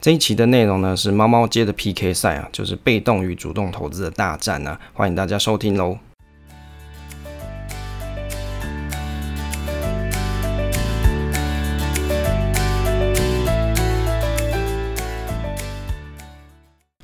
这一期的内容呢是猫猫街的 PK 赛啊，就是被动与主动投资的大战啊，欢迎大家收听喽。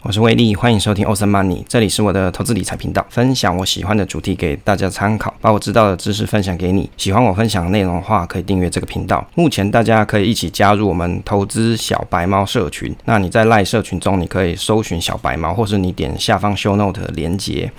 我是威利，欢迎收听 Awesome Money，这里是我的投资理财频道，分享我喜欢的主题给大家参考，把我知道的知识分享给你。喜欢我分享的内容的话，可以订阅这个频道。目前大家可以一起加入我们投资小白猫社群。那你在赖社群中，你可以搜寻小白猫，或是你点下方 Show Note 的连接。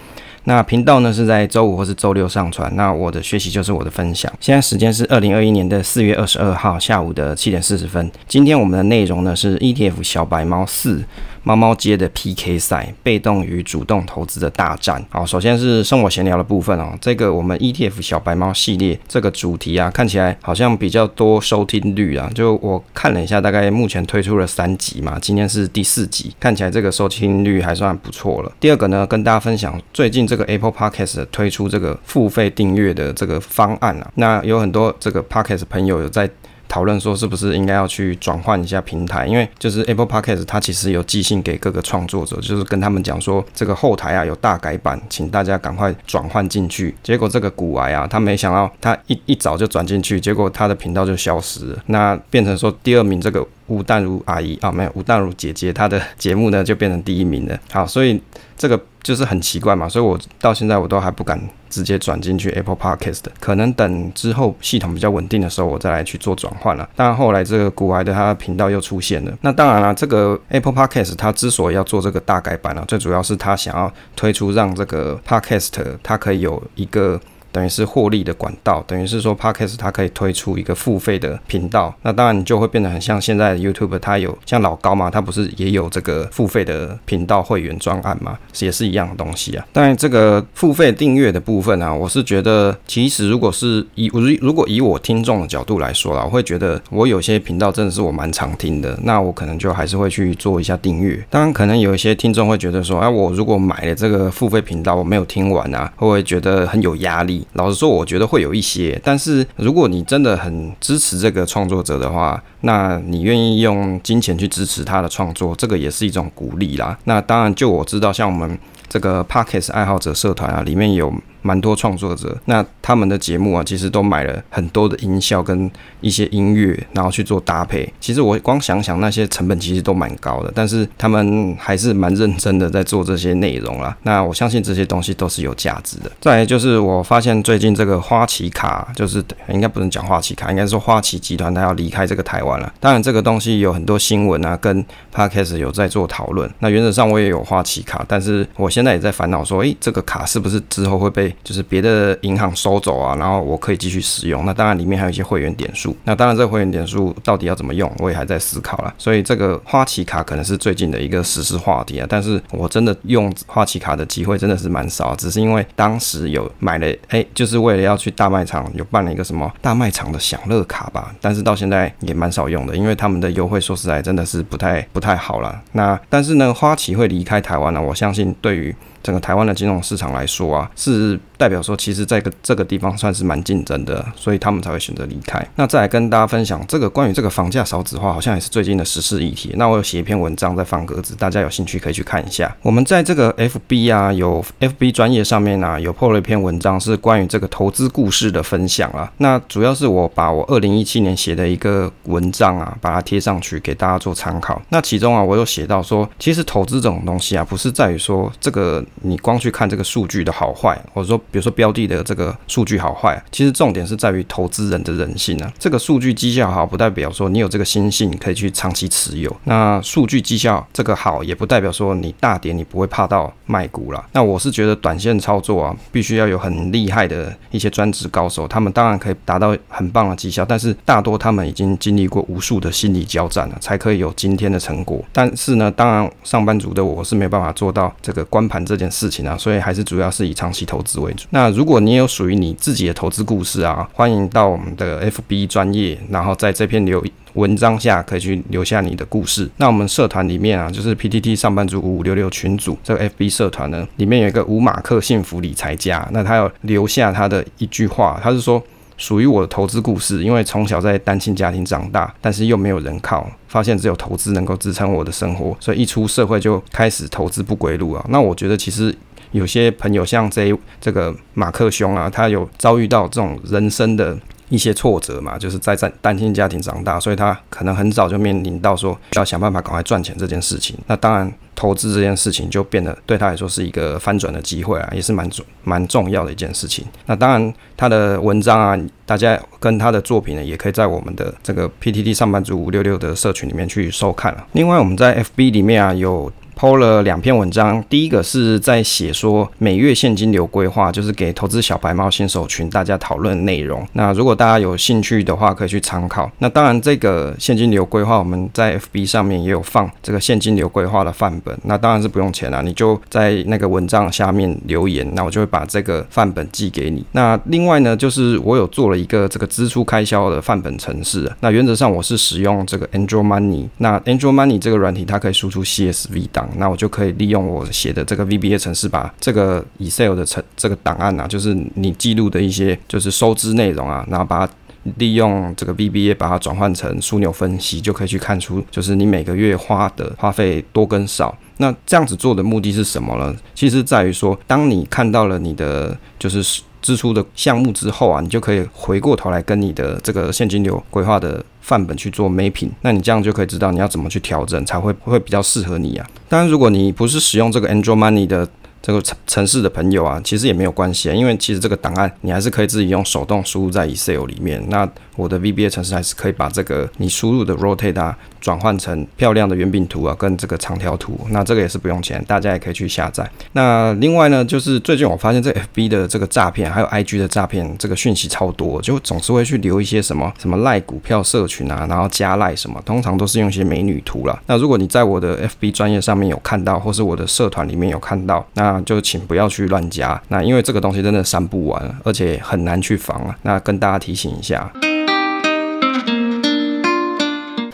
那频道呢是在周五或是周六上传。那我的学习就是我的分享。现在时间是二零二一年的四月二十二号下午的七点四十分。今天我们的内容呢是 ETF 小白猫四猫猫街的 PK 赛，被动与主动投资的大战。好，首先是生活闲聊的部分哦。这个我们 ETF 小白猫系列这个主题啊，看起来好像比较多收听率啊。就我看了一下，大概目前推出了三集嘛，今天是第四集，看起来这个收听率还算不错了。第二个呢，跟大家分享最近这个。Apple Podcast 推出这个付费订阅的这个方案啊，那有很多这个 Podcast 朋友有在讨论说，是不是应该要去转换一下平台？因为就是 Apple Podcast 它其实有寄信给各个创作者，就是跟他们讲说，这个后台啊有大改版，请大家赶快转换进去。结果这个古癌啊，他没想到他一一早就转进去，结果他的频道就消失了，那变成说第二名这个吴淡如阿姨啊，没有吴淡如姐姐，她的节目呢就变成第一名了。好，所以这个。就是很奇怪嘛，所以我到现在我都还不敢直接转进去 Apple Podcast，可能等之后系统比较稳定的时候，我再来去做转换了。当然后来这个古埃的他的频道又出现了，那当然了，这个 Apple Podcast 它之所以要做这个大改版呢，最主要是它想要推出让这个 Podcast 它可以有一个。等于是获利的管道，等于是说，Podcast 它可以推出一个付费的频道，那当然你就会变得很像现在的 YouTube，它有像老高嘛，它不是也有这个付费的频道会员专案嘛，也是一样的东西啊。当然这个付费订阅的部分啊，我是觉得，其实如果是以如如果以我听众的角度来说啦，我会觉得我有些频道真的是我蛮常听的，那我可能就还是会去做一下订阅。当然可能有一些听众会觉得说，哎，我如果买了这个付费频道，我没有听完啊，会不会觉得很有压力？老实说，我觉得会有一些，但是如果你真的很支持这个创作者的话，那你愿意用金钱去支持他的创作，这个也是一种鼓励啦。那当然，就我知道，像我们这个 Parkes 爱好者社团啊，里面有。蛮多创作者，那他们的节目啊，其实都买了很多的音效跟一些音乐，然后去做搭配。其实我光想想那些成本，其实都蛮高的，但是他们还是蛮认真的在做这些内容啦。那我相信这些东西都是有价值的。再来就是我发现最近这个花旗卡，就是应该不能讲花旗卡，应该说花旗集团它要离开这个台湾了。当然这个东西有很多新闻啊，跟 Podcast 有在做讨论。那原则上我也有花旗卡，但是我现在也在烦恼说，诶，这个卡是不是之后会被就是别的银行收走啊，然后我可以继续使用。那当然里面还有一些会员点数。那当然这个会员点数到底要怎么用，我也还在思考啦。所以这个花旗卡可能是最近的一个时事话题啊。但是我真的用花旗卡的机会真的是蛮少，只是因为当时有买了，哎，就是为了要去大卖场有办了一个什么大卖场的享乐卡吧。但是到现在也蛮少用的，因为他们的优惠说实在真的是不太不太好了。那但是呢，花旗会离开台湾呢，我相信对于。整个台湾的金融市场来说啊，是代表说，其实在个这个地方算是蛮竞争的，所以他们才会选择离开。那再来跟大家分享这个关于这个房价少子化，好像也是最近的时事议题。那我有写一篇文章在放格子，大家有兴趣可以去看一下。我们在这个 FB 啊，有 FB 专业上面啊，有破了一篇文章，是关于这个投资故事的分享啊。那主要是我把我二零一七年写的一个文章啊，把它贴上去给大家做参考。那其中啊，我有写到说，其实投资这种东西啊，不是在于说这个。你光去看这个数据的好坏，或者说比如说标的的这个数据好坏，其实重点是在于投资人的人性啊。这个数据绩效好，不代表说你有这个心性可以去长期持有。那数据绩效这个好，也不代表说你大跌你不会怕到卖股了。那我是觉得短线操作啊，必须要有很厉害的一些专职高手，他们当然可以达到很棒的绩效，但是大多他们已经经历过无数的心理交战了，才可以有今天的成果。但是呢，当然上班族的我是没有办法做到这个关盘这件。事情啊，所以还是主要是以长期投资为。那如果你有属于你自己的投资故事啊，欢迎到我们的 FB 专业，然后在这篇留文章下可以去留下你的故事。那我们社团里面啊，就是 PTT 上班族五五六六群组这个 FB 社团呢，里面有一个吴马克幸福理财家，那他有留下他的一句话，他是说。属于我的投资故事。因为从小在单亲家庭长大，但是又没有人靠，发现只有投资能够支撑我的生活，所以一出社会就开始投资不归路啊。那我觉得其实有些朋友像这这个马克兄啊，他有遭遇到这种人生的。一些挫折嘛，就是在在单亲家庭长大，所以他可能很早就面临到说要想办法赶快赚钱这件事情。那当然，投资这件事情就变得对他来说是一个翻转的机会啊，也是蛮重蛮重要的一件事情。那当然，他的文章啊，大家跟他的作品呢，也可以在我们的这个 PTT 上班族五六六的社群里面去收看了。另外，我们在 FB 里面啊有。抛了两篇文章，第一个是在写说每月现金流规划，就是给投资小白猫新手群大家讨论内容。那如果大家有兴趣的话，可以去参考。那当然，这个现金流规划我们在 FB 上面也有放这个现金流规划的范本。那当然是不用钱啦，你就在那个文章下面留言，那我就会把这个范本寄给你。那另外呢，就是我有做了一个这个支出开销的范本程式。那原则上我是使用这个 Android Money。那 Android Money 这个软体它可以输出 CSV 档。那我就可以利用我写的这个 VBA 程式，把这个 Excel 的程这个档案啊，就是你记录的一些就是收支内容啊，然后把它利用这个 VBA 把它转换成枢纽分析，就可以去看出就是你每个月花的花费多跟少。那这样子做的目的是什么呢？其实在于说，当你看到了你的就是支出的项目之后啊，你就可以回过头来跟你的这个现金流规划的。范本去做 mapping，那你这样就可以知道你要怎么去调整才会会比较适合你啊。当然，如果你不是使用这个 Android Money 的这个城城市的朋友啊，其实也没有关系啊，因为其实这个档案你还是可以自己用手动输入在 Excel 里面。那我的 VBA 程式还是可以把这个你输入的 rotate 啊转换成漂亮的圆饼图啊，跟这个长条图。那这个也是不用钱，大家也可以去下载。那另外呢，就是最近我发现这 FB 的这个诈骗，还有 IG 的诈骗，这个讯息超多，就总是会去留一些什么什么赖股票社群啊，然后加赖什么，通常都是用一些美女图啦。那如果你在我的 FB 专业上面有看到，或是我的社团里面有看到，那就请不要去乱加。那因为这个东西真的删不完，而且很难去防啊。那跟大家提醒一下。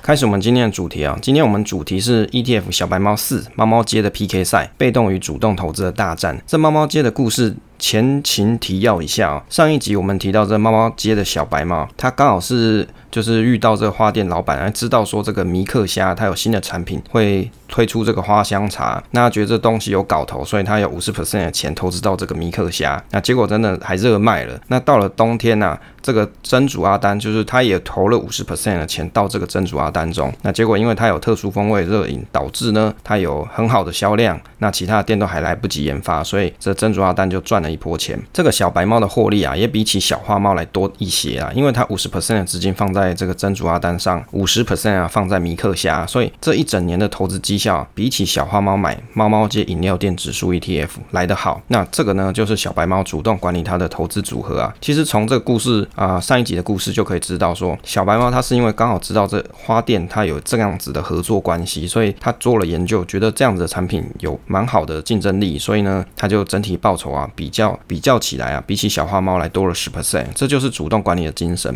开始我们今天的主题啊，今天我们主题是 ETF 小白猫四猫猫街的 PK 赛，被动与主动投资的大战。这猫猫街的故事前情提要一下啊，上一集我们提到这猫猫街的小白猫，它刚好是就是遇到这个花店老板，还知道说这个迷克虾它有新的产品会推出这个花香茶，那觉得这东西有搞头，所以他有五十 percent 的钱投资到这个迷克虾，那结果真的还热卖了。那到了冬天呢、这个珍珠阿丹就是他也投了五十 percent 的钱到这个珍珠阿丹中，那结果因为它有特殊风味热饮，导致呢它有很好的销量，那其他的店都还来不及研发，所以这珍珠阿丹就赚了一波钱。这个小白猫的获利啊，也比起小花猫来多一些啊，因为它五十 percent 的资金放在在这个珍珠阿丹上，五十 percent 啊放在米克虾，所以这一整年的投资绩效，比起小花猫买猫猫街饮料店指数 ETF 来得好。那这个呢，就是小白猫主动管理它的投资组合啊。其实从这个故事。啊，上一集的故事就可以知道说，小白猫它是因为刚好知道这花店它有这样子的合作关系，所以他做了研究，觉得这样子的产品有蛮好的竞争力，所以呢，他就整体报酬啊比较比较起来啊，比起小花猫来多了十 percent，这就是主动管理的精神。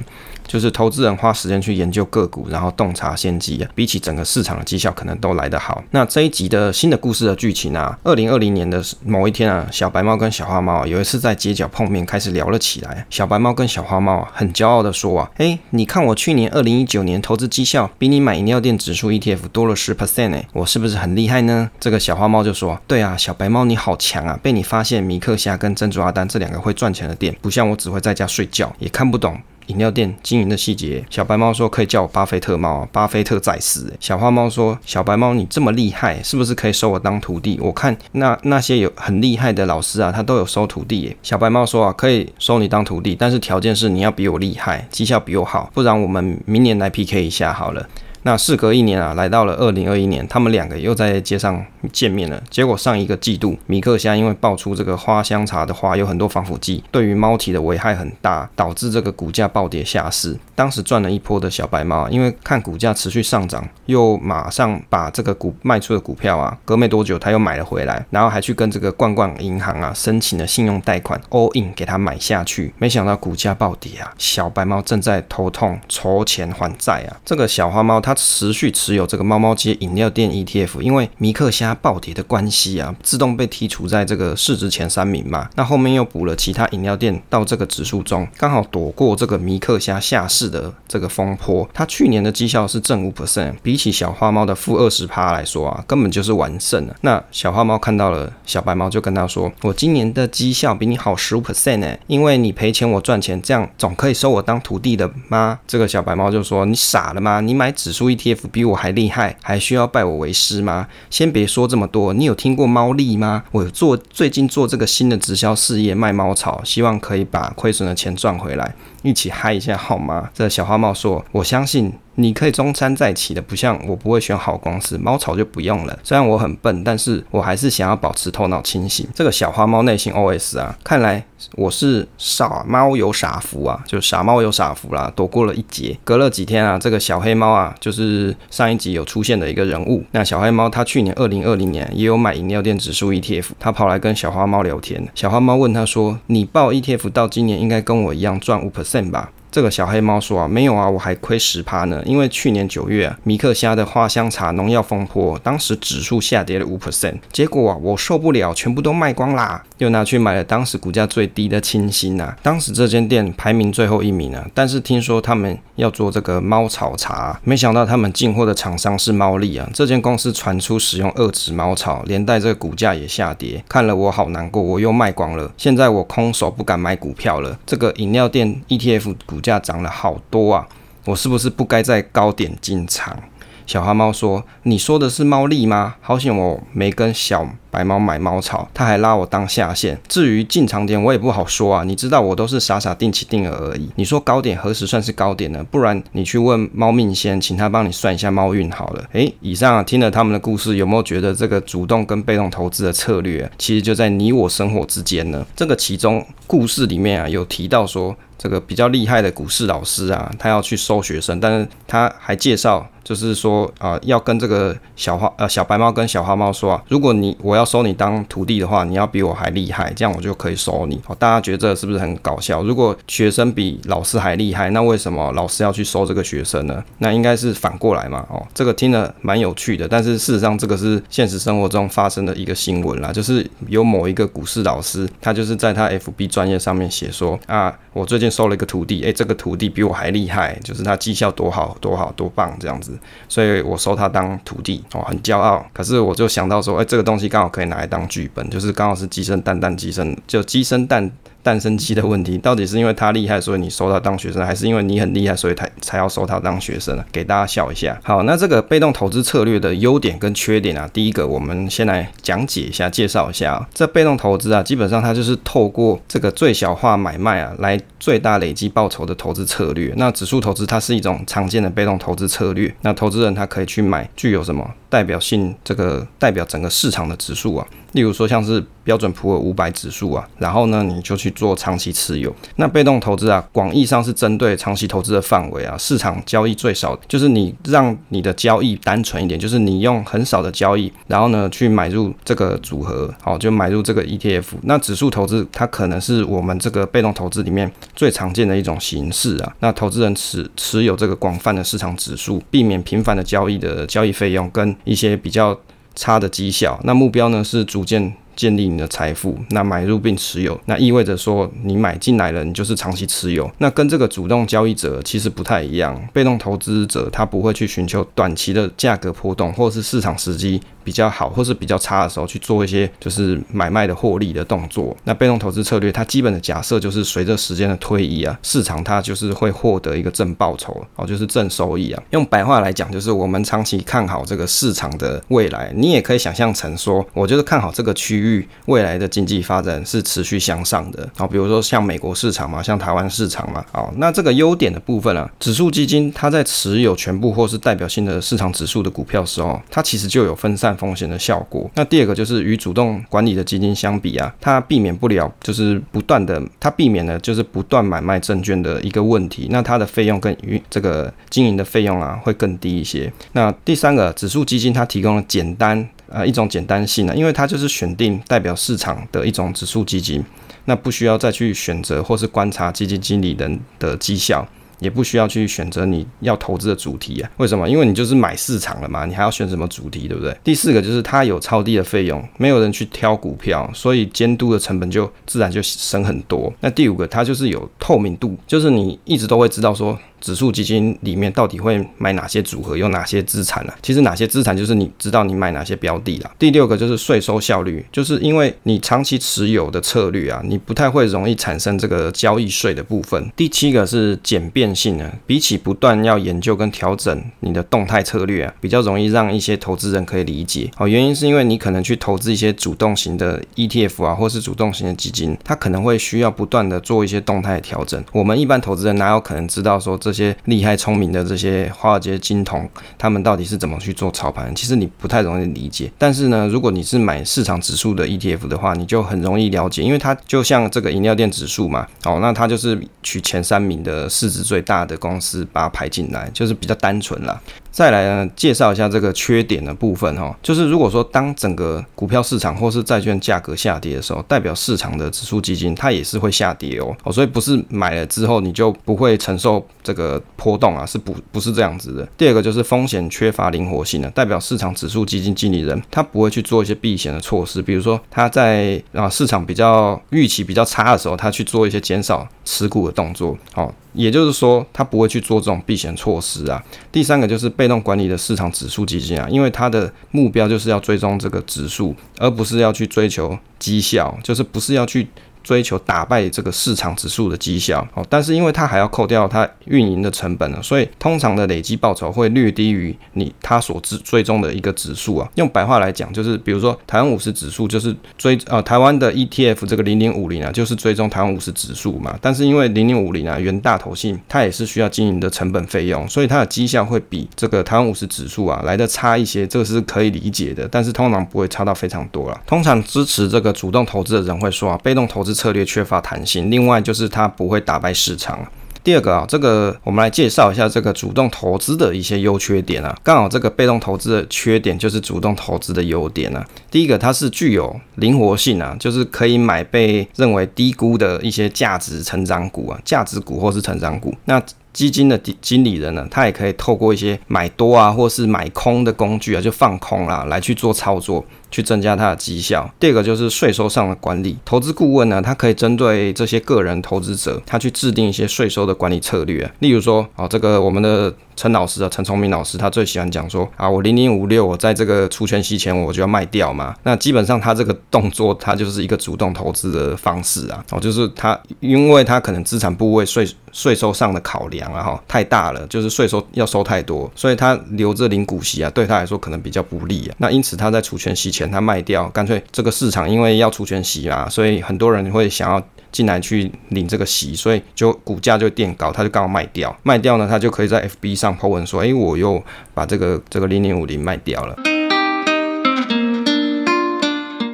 就是投资人花时间去研究个股，然后洞察先机啊，比起整个市场的绩效可能都来得好。那这一集的新的故事的剧情啊，二零二零年的某一天啊，小白猫跟小花猫有一次在街角碰面，开始聊了起来。小白猫跟小花猫啊很骄傲的说啊，哎，你看我去年二零一九年投资绩效比你买饮料店指数 ETF 多了十 percent 哎，我是不是很厉害呢？这个小花猫就说，对啊，小白猫你好强啊，被你发现米克虾跟珍珠阿丹这两个会赚钱的店，不像我只会在家睡觉，也看不懂。饮料店经营的细节，小白猫说可以叫我巴菲特猫，巴菲特在世。小花猫说，小白猫你这么厉害，是不是可以收我当徒弟？我看那那些有很厉害的老师啊，他都有收徒弟。小白猫说啊，可以收你当徒弟，但是条件是你要比我厉害，绩效比我好，不然我们明年来 PK 一下好了。那事隔一年啊，来到了二零二一年，他们两个又在街上见面了。结果上一个季度，米克虾因为爆出这个花香茶的花有很多防腐剂，对于猫体的危害很大，导致这个股价暴跌下市。当时赚了一波的小白猫，因为看股价持续上涨，又马上把这个股卖出的股票啊，隔没多久他又买了回来，然后还去跟这个罐罐银行啊申请了信用贷款，all in 给他买下去。没想到股价暴跌啊，小白猫正在头痛筹钱还债啊。这个小花猫它持续持有这个猫猫街饮料店 ETF，因为迷克虾暴跌的关系啊，自动被剔除在这个市值前三名嘛。那后面又补了其他饮料店到这个指数中，刚好躲过这个迷克虾下市的这个风波。它去年的绩效是正五 percent，比起小花猫的负二十趴来说啊，根本就是完胜了。那小花猫看到了小白猫，就跟他说：“我今年的绩效比你好十五 percent 呢，因为你赔钱我赚钱，这样总可以收我当徒弟的吗？”这个小白猫就说：“你傻了吗？你买指数 ETF 比我还厉害，还需要拜我为师吗？先别说这么多，你有听过猫力吗？我有做最近做这个新的直销事业，卖猫草，希望可以把亏损的钱赚回来，一起嗨一下好吗？”这小花猫说：“我相信。”你可以中餐再起的，不像我不会选好公司，猫草就不用了。虽然我很笨，但是我还是想要保持头脑清醒。这个小花猫内心 OS 啊，看来我是傻猫有傻福啊，就傻猫有傻福啦，躲过了一劫。隔了几天啊，这个小黑猫啊，就是上一集有出现的一个人物。那小黑猫它去年二零二零年也有买饮料店指数 ETF，它跑来跟小花猫聊天。小花猫问他说：“你报 ETF 到今年应该跟我一样赚五 percent 吧？”这个小黑猫说啊，没有啊，我还亏十趴呢。因为去年九月啊，迷客虾的花香茶农药风波，当时指数下跌了五 percent，结果啊，我受不了，全部都卖光啦，又拿去买了当时股价最低的清新啊。当时这间店排名最后一名啊，但是听说他们要做这个猫草茶，没想到他们进货的厂商是猫力啊。这间公司传出使用二指猫草，连带这个股价也下跌，看了我好难过，我又卖光了。现在我空手不敢买股票了。这个饮料店 ETF 股。价涨了好多啊！我是不是不该在高点进场？小花猫说：“你说的是猫腻吗？好险我没跟小。”白猫买猫草，他还拉我当下线。至于进场点，我也不好说啊。你知道，我都是傻傻定期定额而已。你说高点何时算是高点呢？不然你去问猫命仙，请他帮你算一下猫运好了。诶，以上啊，听了他们的故事，有没有觉得这个主动跟被动投资的策略，其实就在你我生活之间呢？这个其中故事里面啊，有提到说，这个比较厉害的股市老师啊，他要去收学生，但是他还介绍，就是说啊、要跟这个小花呃小白猫跟小花猫说啊，如果你我要收你当徒弟的话，你要比我还厉害，这样我就可以收你。哦，大家觉得这是不是很搞笑？如果学生比老师还厉害，那为什么老师要去收这个学生呢？那应该是反过来嘛。哦，这个听了蛮有趣的，但是事实上这个是现实生活中发生的一个新闻啦，就是有某一个股市老师，他就是在他 FB 专业上面写说啊，我最近收了一个徒弟，诶，这个徒弟比我还厉害，就是他绩效多好多好多棒这样子，所以我收他当徒弟，哦，很骄傲。可是我就想到说，诶，这个东西刚好。可以拿来当剧本，就是刚好是鸡生蛋，蛋鸡生，就鸡生蛋。诞生期的问题，到底是因为他厉害，所以你收他当学生，还是因为你很厉害，所以他才要收他当学生呢？给大家笑一下。好，那这个被动投资策略的优点跟缺点啊，第一个我们先来讲解一下，介绍一下啊。这被动投资啊，基本上它就是透过这个最小化买卖啊，来最大累积报酬的投资策略。那指数投资它是一种常见的被动投资策略。那投资人他可以去买具有什么代表性，这个代表整个市场的指数啊，例如说像是标准普尔五百指数啊，然后呢，你就去。做长期持有，那被动投资啊，广义上是针对长期投资的范围啊，市场交易最少，就是你让你的交易单纯一点，就是你用很少的交易，然后呢去买入这个组合，好，就买入这个 ETF。那指数投资它可能是我们这个被动投资里面最常见的一种形式啊。那投资人持持有这个广泛的市场指数，避免频繁的交易的交易费用跟一些比较差的绩效。那目标呢是逐渐。建立你的财富，那买入并持有，那意味着说你买进来了，你就是长期持有。那跟这个主动交易者其实不太一样，被动投资者他不会去寻求短期的价格波动，或是市场时机比较好或是比较差的时候去做一些就是买卖的获利的动作。那被动投资策略它基本的假设就是随着时间的推移啊，市场它就是会获得一个正报酬哦，就是正收益啊。用白话来讲就是我们长期看好这个市场的未来，你也可以想象成说，我就是看好这个区域。未来的经济发展是持续向上的，好，比如说像美国市场嘛，像台湾市场嘛，好，那这个优点的部分啊，指数基金它在持有全部或是代表性的市场指数的股票时候，它其实就有分散风险的效果。那第二个就是与主动管理的基金相比啊，它避免不了就是不断的，它避免了就是不断买卖证券的一个问题，那它的费用跟与这个经营的费用啊会更低一些。那第三个，指数基金它提供了简单。呃，一种简单性呢，因为它就是选定代表市场的一种指数基金，那不需要再去选择或是观察基金经理人的绩效，也不需要去选择你要投资的主题啊。为什么？因为你就是买市场了嘛，你还要选什么主题，对不对？第四个就是它有超低的费用，没有人去挑股票，所以监督的成本就自然就省很多。那第五个，它就是有透明度，就是你一直都会知道说。指数基金里面到底会买哪些组合，有哪些资产呢？其实哪些资产就是你知道你买哪些标的啦。第六个就是税收效率，就是因为你长期持有的策略啊，你不太会容易产生这个交易税的部分。第七个是简便性呢，比起不断要研究跟调整你的动态策略啊，比较容易让一些投资人可以理解。哦，原因是因为你可能去投资一些主动型的 ETF 啊，或是主动型的基金，它可能会需要不断的做一些动态调整。我们一般投资人哪有可能知道说这些厉害聪明的这些华尔街金童，他们到底是怎么去做操盘？其实你不太容易理解。但是呢，如果你是买市场指数的 ETF 的话，你就很容易了解，因为它就像这个饮料店指数嘛，哦，那它就是取前三名的市值最大的公司把它排进来，就是比较单纯啦。再来呢，介绍一下这个缺点的部分哈，就是如果说当整个股票市场或是债券价格下跌的时候，代表市场的指数基金它也是会下跌哦，哦，所以不是买了之后你就不会承受这个波动啊，是不不是这样子的。第二个就是风险缺乏灵活性的，代表市场指数基金经理人他不会去做一些避险的措施，比如说他在啊市场比较预期比较差的时候，他去做一些减少持股的动作，哦。也就是说，他不会去做这种避险措施啊。第三个就是被动管理的市场指数基金啊，因为它的目标就是要追踪这个指数，而不是要去追求绩效，就是不是要去。追求打败这个市场指数的绩效哦，但是因为它还要扣掉它运营的成本呢，所以通常的累积报酬会略低于你它所追追踪的一个指数啊。用白话来讲，就是比如说台湾五十指数就是追呃台湾的 ETF 这个零零五零啊，就是追踪台湾五十指数嘛。但是因为零零五零啊，元大头信它也是需要经营的成本费用，所以它的绩效会比这个台湾五十指数啊来得差一些，这个是可以理解的。但是通常不会差到非常多了。通常支持这个主动投资的人会说啊，被动投资。策略缺乏弹性，另外就是它不会打败市场。第二个啊，这个我们来介绍一下这个主动投资的一些优缺点啊。刚好这个被动投资的缺点就是主动投资的优点啊。第一个，它是具有灵活性啊，就是可以买被认为低估的一些价值成长股啊，价值股或是成长股。那基金的经理人呢，他也可以透过一些买多啊，或是买空的工具啊，就放空啦，来去做操作，去增加它的绩效。第二个就是税收上的管理，投资顾问呢，他可以针对这些个人投资者，他去制定一些税收的管理策略。例如说，哦，这个我们的。陈老师啊，陈崇明老师，他最喜欢讲说啊，我零零五六，我在这个除权息前我就要卖掉嘛。那基本上他这个动作，他就是一个主动投资的方式啊。哦，就是他，因为他可能资产部位税税收上的考量啊，哈，太大了，就是税收要收太多，所以他留着领股息啊，对他来说可能比较不利啊。那因此他在除权息前他卖掉，干脆这个市场因为要除权息啊，所以很多人会想要。进来去领这个息，所以就股价就垫高，他就刚好卖掉，卖掉呢，他就可以在 FB 上 po 文说，哎，我又把这个这个零零五零卖掉了。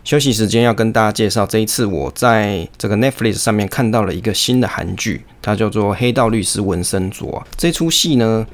休息时间要跟大家介绍，这一次我在这个 Netflix 上面看到了一个新的韩剧，它叫做《黑道律师文森佐》。这出戏呢，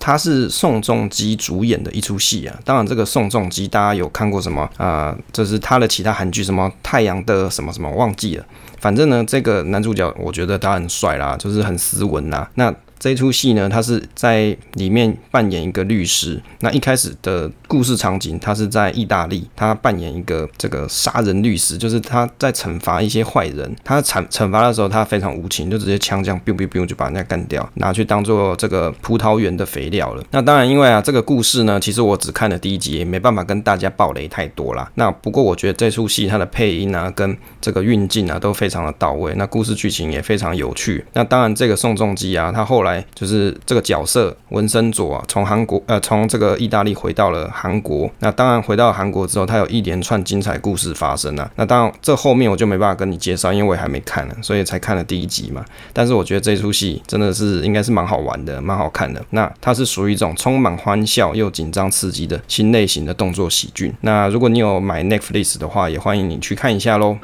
它是宋仲基主演的一出戏啊。当然，这个宋仲基大家有看过什么啊、呃？这是他的其他韩剧，什么《太阳的什么什么》忘记了。反正呢，这个男主角我觉得他很帅啦，就是很斯文啦。那这出戏呢，他是在里面扮演一个律师。那一开始的故事场景，他是在意大利，他扮演一个这个杀人律师，就是他在惩罚一些坏人。他惩惩罚的时候，他非常无情，就直接枪这样 biu biu biu 就把人家干掉，拿去当做这个葡萄园的肥料了。那当然，因为啊，这个故事呢，其实我只看了第一集，也没办法跟大家爆雷太多啦。那不过我觉得这出戏它的配音啊，跟这个运镜啊，都非常的到位。那故事剧情也非常有趣。那当然，这个宋仲基啊，他后来来就是这个角色文森佐啊，从韩国呃，从这个意大利回到了韩国。那当然回到韩国之后，他有一连串精彩故事发生啊。那当然这后面我就没办法跟你介绍，因为我也还没看呢，所以才看了第一集嘛。但是我觉得这出戏真的是应该是蛮好玩的，蛮好看的。那它是属于一种充满欢笑又紧张刺激的新类型的动作喜剧。那如果你有买 Netflix 的话，也欢迎你去看一下喽。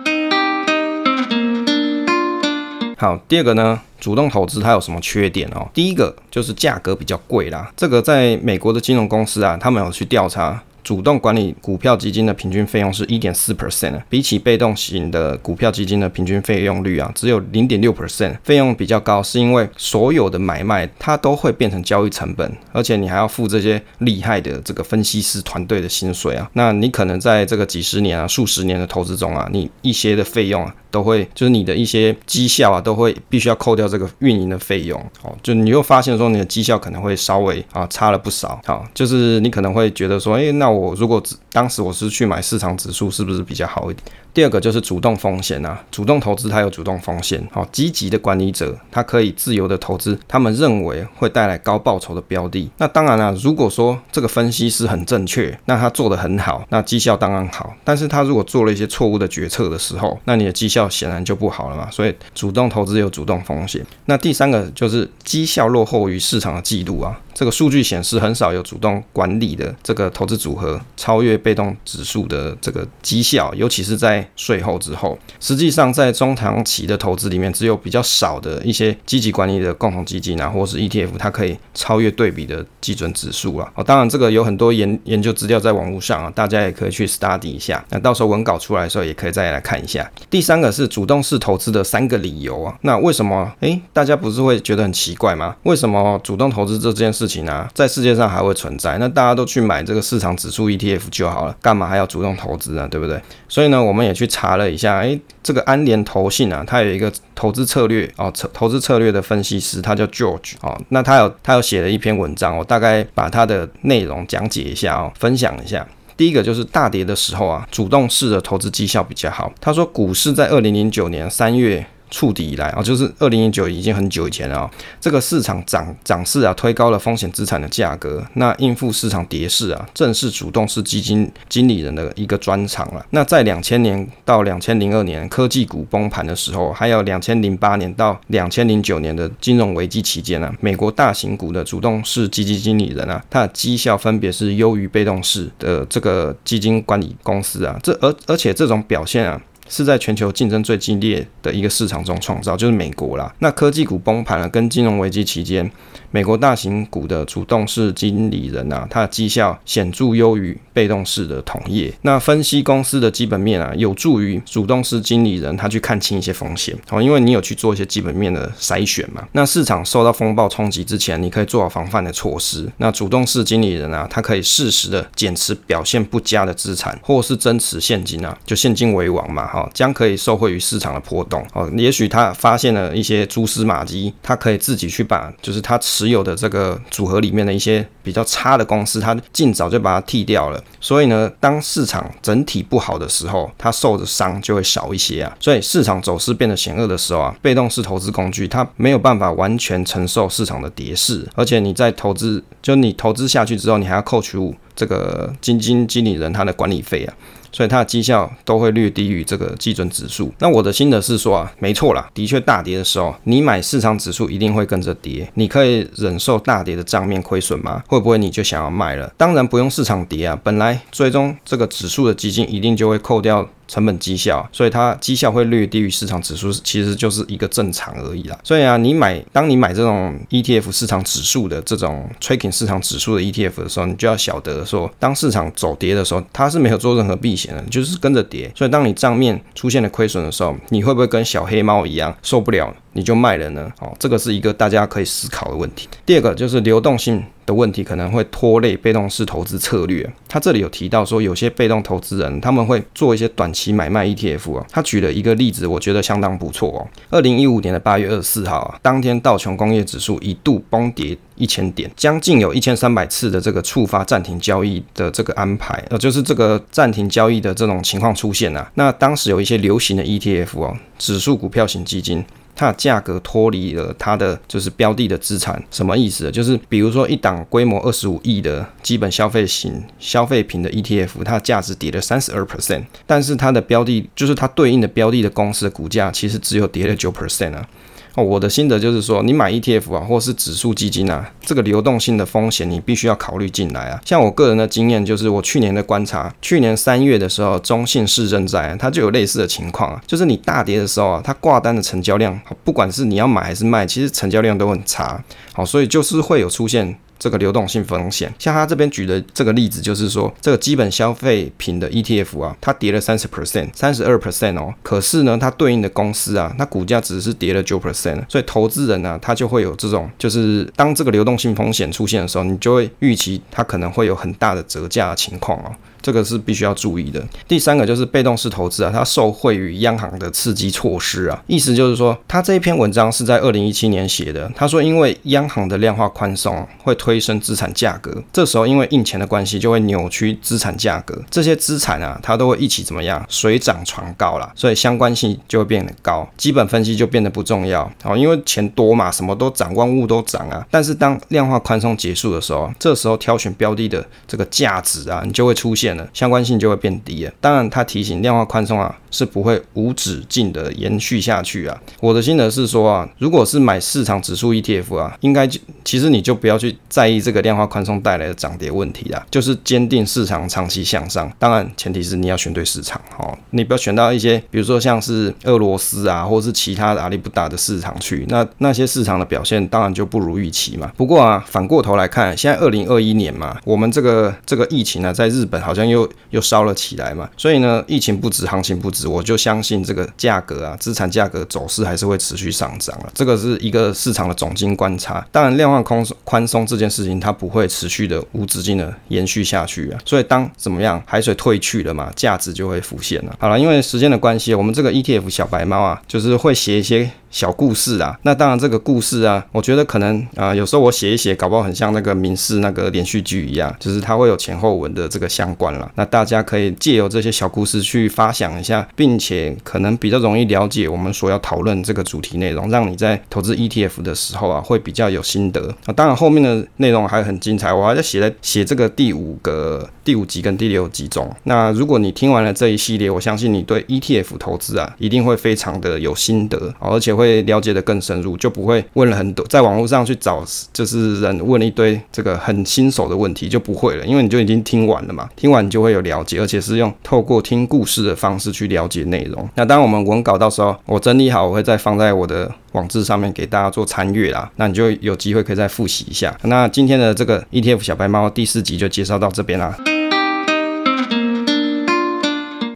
好，第二个呢，主动投资它有什么缺点哦？第一个就是价格比较贵啦。这个在美国的金融公司啊，他们有去调查主动管理股票基金的平均费用是一点四 percent，比起被动型的股票基金的平均费用率啊，只有零点六 percent，费用比较高，是因为所有的买卖它都会变成交易成本，而且你还要付这些厉害的这个分析师团队的薪水啊，那你可能在这个几十年啊、数十年的投资中啊，你一些的费用啊。都会就是你的一些绩效啊，都会必须要扣掉这个运营的费用哦。就你又发现说你的绩效可能会稍微啊差了不少。好，就是你可能会觉得说，诶，那我如果只当时我是去买市场指数，是不是比较好一点？第二个就是主动风险啊，主动投资它有主动风险。好，积极的管理者他可以自由的投资，他们认为会带来高报酬的标的。那当然了，如果说这个分析师很正确，那他做得很好，那绩效当然好。但是他如果做了一些错误的决策的时候，那你的绩效显然就不好了嘛。所以主动投资有主动风险。那第三个就是绩效落后于市场的记录啊。这个数据显示，很少有主动管理的这个投资组合超越被动指数的这个绩效，尤其是在税后之后。实际上，在中长期的投资里面，只有比较少的一些积极管理的共同基金啊，或是 ETF，它可以超越对比的基准指数啊。哦，当然，这个有很多研研究资料在网络上啊，大家也可以去 study 一下。那到时候文稿出来的时候，也可以再来看一下。第三个是主动式投资的三个理由啊。那为什么？诶，大家不是会觉得很奇怪吗？为什么主动投资这件事？事情啊，在世界上还会存在，那大家都去买这个市场指数 ETF 就好了，干嘛还要主动投资呢？对不对？所以呢，我们也去查了一下，诶，这个安联投信啊，它有一个投资策略哦，投资策略的分析师，他叫 George 哦，那他有他有写了一篇文章，我大概把他的内容讲解一下哦，分享一下。第一个就是大跌的时候啊，主动式的投资绩效比较好。他说，股市在二零零九年三月。触底以来啊，就是二零零九已经很久以前了啊。这个市场涨涨势啊，推高了风险资产的价格。那应付市场跌势啊，正是主动式基金经理人的一个专长了。那在两千年到两千零二年科技股崩盘的时候，还有两千零八年到两千零九年的金融危机期间啊，美国大型股的主动式基金经理人啊，他的绩效分别是优于被动式的这个基金管理公司啊。这而而且这种表现啊。是在全球竞争最激烈的一个市场中创造，就是美国啦。那科技股崩盘了，跟金融危机期间，美国大型股的主动式经理人啊，他的绩效显著优于被动式的同业。那分析公司的基本面啊，有助于主动式经理人他去看清一些风险哦，因为你有去做一些基本面的筛选嘛。那市场受到风暴冲击之前，你可以做好防范的措施。那主动式经理人啊，他可以适时的减持表现不佳的资产，或是增持现金啊，就现金为王嘛，哈，将可以受惠于市场的波动哦。也许他发现了一些蛛丝马迹，他可以自己去把，就是他持。有的这个组合里面的一些比较差的公司，他尽早就把它剔掉了。所以呢，当市场整体不好的时候，他受的伤就会少一些啊。所以市场走势变得险恶的时候啊，被动式投资工具它没有办法完全承受市场的跌势，而且你在投资，就你投资下去之后，你还要扣除这个基金经理人他的管理费啊。所以它的绩效都会略低于这个基准指数。那我的心得是说啊，没错啦，的确大跌的时候，你买市场指数一定会跟着跌。你可以忍受大跌的账面亏损吗？会不会你就想要卖了？当然不用市场跌啊，本来最终这个指数的基金一定就会扣掉。成本绩效，所以它绩效会略低于市场指数，其实就是一个正常而已啦。所以啊，你买，当你买这种 ETF 市场指数的这种 tracking 市场指数的 ETF 的时候，你就要晓得说，当市场走跌的时候，它是没有做任何避险就是跟着跌。所以当你账面出现了亏损的时候，你会不会跟小黑猫一样受不了？你就卖了呢？哦，这个是一个大家可以思考的问题。第二个就是流动性的问题，可能会拖累被动式投资策略。他这里有提到说，有些被动投资人他们会做一些短期买卖 ETF 啊。他举了一个例子，我觉得相当不错哦。二零一五年的八月二十四号啊，当天道琼工业指数一度崩跌一千点，将近有一千三百次的这个触发暂停交易的这个安排，呃，就是这个暂停交易的这种情况出现啊。那当时有一些流行的 ETF 哦，指数股票型基金。它的价格脱离了它的就是标的的资产，什么意思？就是比如说一档规模二十五亿的基本消费型消费品的 ETF，它的价值跌了三十二 percent，但是它的标的就是它对应的标的的公司的股价其实只有跌了九 percent 啊。哦，我的心得就是说，你买 ETF 啊，或是指数基金啊，这个流动性的风险你必须要考虑进来啊。像我个人的经验，就是我去年的观察，去年三月的时候，中信市政债它就有类似的情况啊，就是你大跌的时候啊，它挂单的成交量，不管是你要买还是卖，其实成交量都很差。好，所以就是会有出现。这个流动性风险。像他这边举的这个例子，就是说这个基本消费品的 ETF 啊，它跌了三十 percent，三十二 percent 哦，可是呢，它对应的公司啊，它股价只是跌了九 percent，所以投资人呢、啊，他就会有这种，就是当这个流动性风险出现的时候，你就会预期它可能会有很大的折价情况哦。这个是必须要注意的。第三个就是被动式投资啊，它受惠于央行的刺激措施啊，意思就是说，他这一篇文章是在二零一七年写的。他说，因为央行的量化宽松会推升资产价格，这时候因为印钱的关系，就会扭曲资产价格，这些资产啊，它都会一起怎么样？水涨船高啦，所以相关性就会变得高，基本分析就变得不重要。哦，因为钱多嘛，什么都涨，万物都涨啊。但是当量化宽松结束的时候，这时候挑选标的的这个价值啊，你就会出现。相关性就会变低了。当然，他提醒量化宽松啊是不会无止境的延续下去啊。我的心得是说啊，如果是买市场指数 ETF 啊，应该就其实你就不要去在意这个量化宽松带来的涨跌问题啦，就是坚定市场长期向上。当然，前提是你要选对市场哦，你不要选到一些比如说像是俄罗斯啊，或者是其他的阿里不达的市场去，那那些市场的表现当然就不如预期嘛。不过啊，反过头来看，现在二零二一年嘛，我们这个这个疫情呢、在日本好像。又又烧了起来嘛，所以呢，疫情不止，行情不止，我就相信这个价格啊，资产价格走势还是会持续上涨了。这个是一个市场的总经观察。当然，量化宽松宽松这件事情，它不会持续的无止境的延续下去啊。所以当怎么样，海水退去了嘛，价值就会浮现了。好了，因为时间的关系，我们这个 ETF 小白猫啊，就是会写一些。小故事啊，那当然这个故事啊，我觉得可能啊、有时候我写一写，搞不好很像那个民事那个连续剧一样，就是它会有前后文的这个相关了。那大家可以借由这些小故事去发想一下，并且可能比较容易了解我们所要讨论这个主题内容，让你在投资 ETF 的时候啊，会比较有心得啊。当然后面的内容还很精彩，我还在写在写这个第五个第五集跟第六集中。那如果你听完了这一系列，我相信你对 ETF 投资啊，一定会非常的有心得，而且会。会了解的更深入，就不会问了很多，在网络上去找就是人问了一堆这个很新手的问题就不会了，因为你就已经听完了嘛，听完你就会有了解，而且是用透过听故事的方式去了解内容。那当我们文稿到时候我整理好，我会再放在我的网志上面给大家做参阅啦。那你就有机会可以再复习一下。那今天的这个 ETF 小白猫第四集就介绍到这边啦。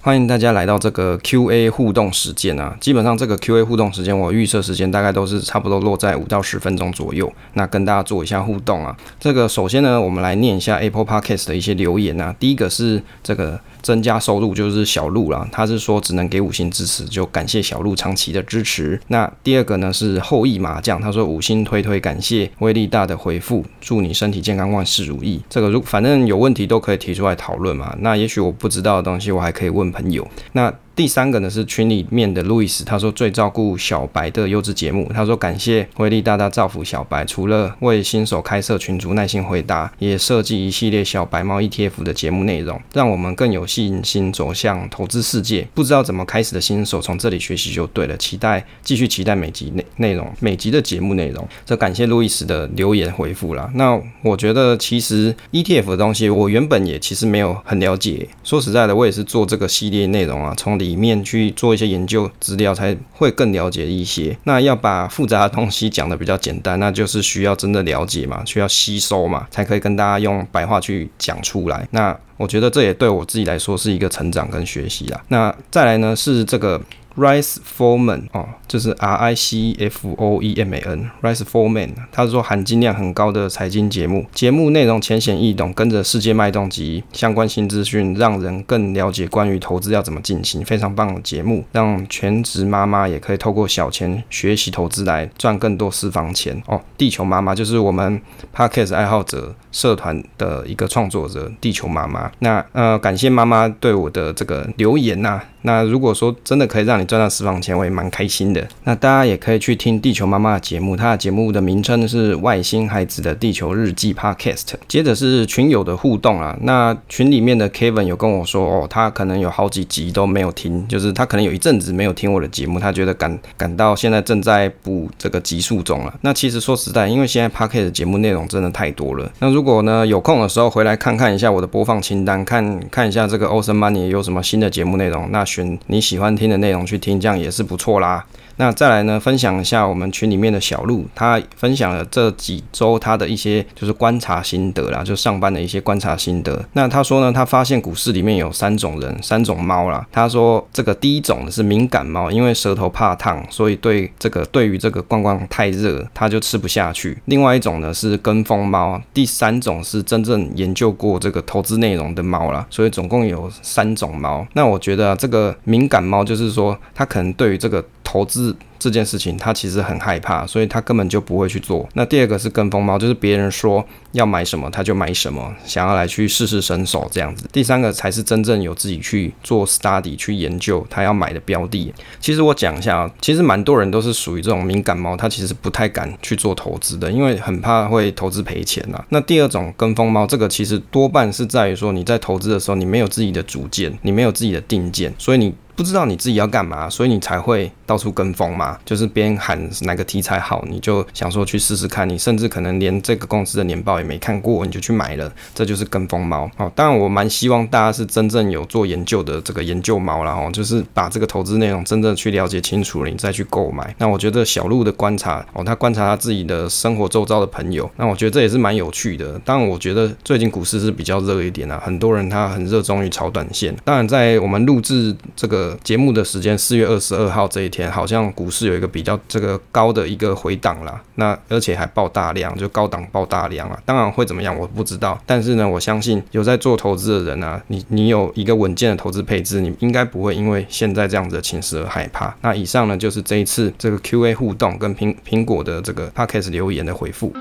欢迎大家来到这个 Q&A 互动时间啊！基本上这个 Q&A 互动时间，我预设时间大概都是差不多落在五到十分钟左右。那跟大家做一下互动啊。这个首先呢，我们来念一下 Apple Podcast 的一些留言啊。第一个是这个。增加收入就是小鹿啦，他是说只能给五星支持，就感谢小鹿长期的支持。那第二个呢是后羿麻将，他说五星推推，感谢威力大的回复，祝你身体健康，万事如意。这个如反正有问题都可以提出来讨论嘛。那也许我不知道的东西，我还可以问朋友。那第三个呢是群里面的路易斯，他说最照顾小白的优质节目，他说感谢威力大大造福小白，除了为新手开设群组耐心回答，也设计一系列小白猫 ETF 的节目内容，让我们更有信心走向投资世界。不知道怎么开始的新手从这里学习就对了，期待继续期待每集内内容每集的节目内容。这感谢路易斯的留言回复啦。那我觉得其实 ETF 的东西我原本也其实没有很了解，说实在的，我也是做这个系列内容啊，从零里面去做一些研究资料，才会更了解一些。那要把复杂的东西讲得比较简单，那就是需要真的了解嘛，需要吸收嘛，才可以跟大家用白话去讲出来。那我觉得这也对我自己来说是一个成长跟学习啦。那再来呢是这个。Rice Foreman 哦，就是 R I C F O E M A N，Rice Foreman，他是说含金量很高的财经节目，节目内容浅显易懂，跟着世界脉动及相关新资讯，让人更了解关于投资要怎么进行，非常棒的节目，让全职妈妈也可以透过小钱学习投资来赚更多私房钱哦。地球妈妈就是我们 Podcast 爱好者社团的一个创作者，地球妈妈。那呃，感谢妈妈对我的这个留言呐、那如果说真的可以让你赚到私房钱，我也蛮开心的。那大家也可以去听地球妈妈的节目，她的节目的名称是《外星孩子的地球日记》Podcast。接着是群友的互动啊，那群里面的 Kevin 有跟我说，哦，他可能有好几集都没有听，就是他可能有一阵子没有听我的节目，他觉得感感到现在正在补这个集数中了。那其实说实在，因为现在 Podcast 节目内容真的太多了，那如果果呢有空的时候回来看看一下我的播放清单，看看一下这个 Ocean Money 有什么新的节目内容，那选你喜欢听的内容去听，这样也是不错啦。那再来呢，分享一下我们群里面的小鹿，他分享了这几周他的一些就是观察心得啦，就上班的一些观察心得。那他说呢，他发现股市里面有三种人，三种猫啦。他说这个第一种是敏感猫，因为舌头怕烫，所以对这个对于这个逛逛太热，他就吃不下去。另外一种呢是跟风猫，第三种是真正研究过这个投资内容的猫啦。所以总共有三种猫。那我觉得，这个敏感猫就是说，他可能对于这个投资这件事情，他其实很害怕，所以他根本就不会去做。那第二个是跟风猫，就是别人说要买什么他就买什么，想要来去试试身手这样子。第三个才是真正有自己去做 study 去研究他要买的标的。其实我讲一下啊，其实蛮多人都是属于这种敏感猫，他其实不太敢去做投资的，因为很怕会投资赔钱呐。那第二种跟风猫，这个其实多半是在于说你在投资的时候，你没有自己的主见，你没有自己的定见，所以你。不知道你自己要干嘛，所以你才会到处跟风嘛。就是别人喊哪个题材好，你就想说去试试看。你甚至可能连这个公司的年报也没看过，你就去买了，这就是跟风猫。好，当然我蛮希望大家是真正有做研究的这个研究猫啦，哦，就是把这个投资内容真正去了解清楚了，你再去购买。那我觉得小鹿的观察哦，他观察他自己的生活周遭的朋友，那我觉得这也是蛮有趣的。当然，我觉得最近股市是比较热一点啊，很多人他很热衷于炒短线。当然，在我们录制这个。节目的时间四月二十二号这一天，前好像股市有一个比较这个高的一个回档啦，那而且还爆大量，就高档爆大量啊。当然会怎么样，我不知道。但是呢，我相信有在做投资的人啊，你你有一个稳健的投资配置，你应该不会因为现在这样子的情势而害怕。那以上呢，就是这一次这个 Q&A 互动跟苹苹果的这个 Podcast 留言的回复。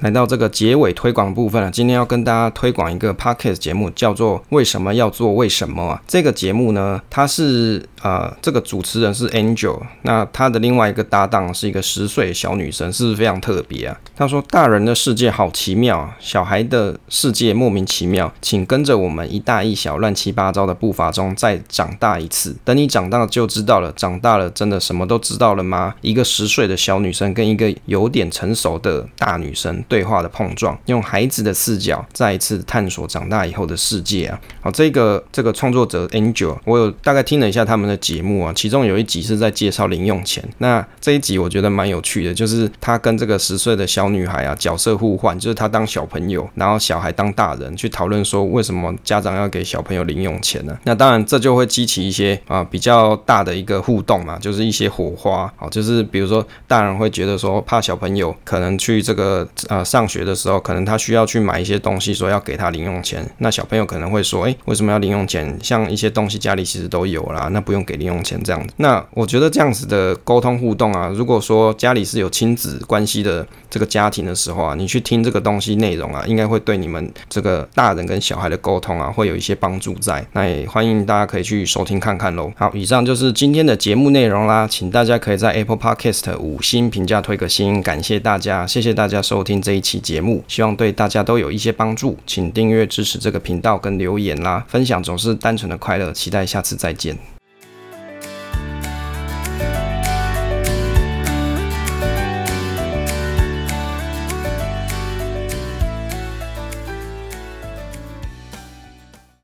来到这个结尾推广部分了，今天要跟大家推广一个 podcast 节目，叫做《为什么要做为什么》啊？这个节目呢，它是呃，这个主持人是 Angel，那他的另外一个搭档是一个十岁小女生，是不是非常特别啊？他说：“大人的世界好奇妙，小孩的世界莫名其妙，请跟着我们一大一小乱七八糟的步伐中再长大一次，等你长大就知道了。长大了真的什么都知道了吗？一个十岁的小女生跟一个有点成熟的大女生。”对话的碰撞，用孩子的视角再一次探索长大以后的世界啊！好，这个这个创作者 Angel，我有大概听了一下他们的节目啊，其中有一集是在介绍零用钱。那这一集我觉得蛮有趣的，就是他跟这个十岁的小女孩啊角色互换，就是他当小朋友，然后小孩当大人，去讨论说为什么家长要给小朋友零用钱呢？那当然这就会激起一些啊比较大的一个互动嘛，就是一些火花。好，就是比如说大人会觉得说怕小朋友可能去这个啊上学的时候，可能他需要去买一些东西，说要给他零用钱。那小朋友可能会说：“诶，为什么要零用钱？像一些东西家里其实都有啦，那不用给零用钱这样子。”那我觉得这样子的沟通互动啊，如果说家里是有亲子关系的这个家庭的时候啊，你去听这个东西内容啊，应该会对你们这个大人跟小孩的沟通啊，会有一些帮助在。那也欢迎大家可以去收听看看喽。好，以上就是今天的节目内容啦，请大家可以在 Apple Podcast 五星评价推个星，感谢大家，谢谢大家收听这一期节目，希望对大家都有一些帮助，请订阅支持这个频道跟留言啦，分享总是单纯的快乐，期待下次再见。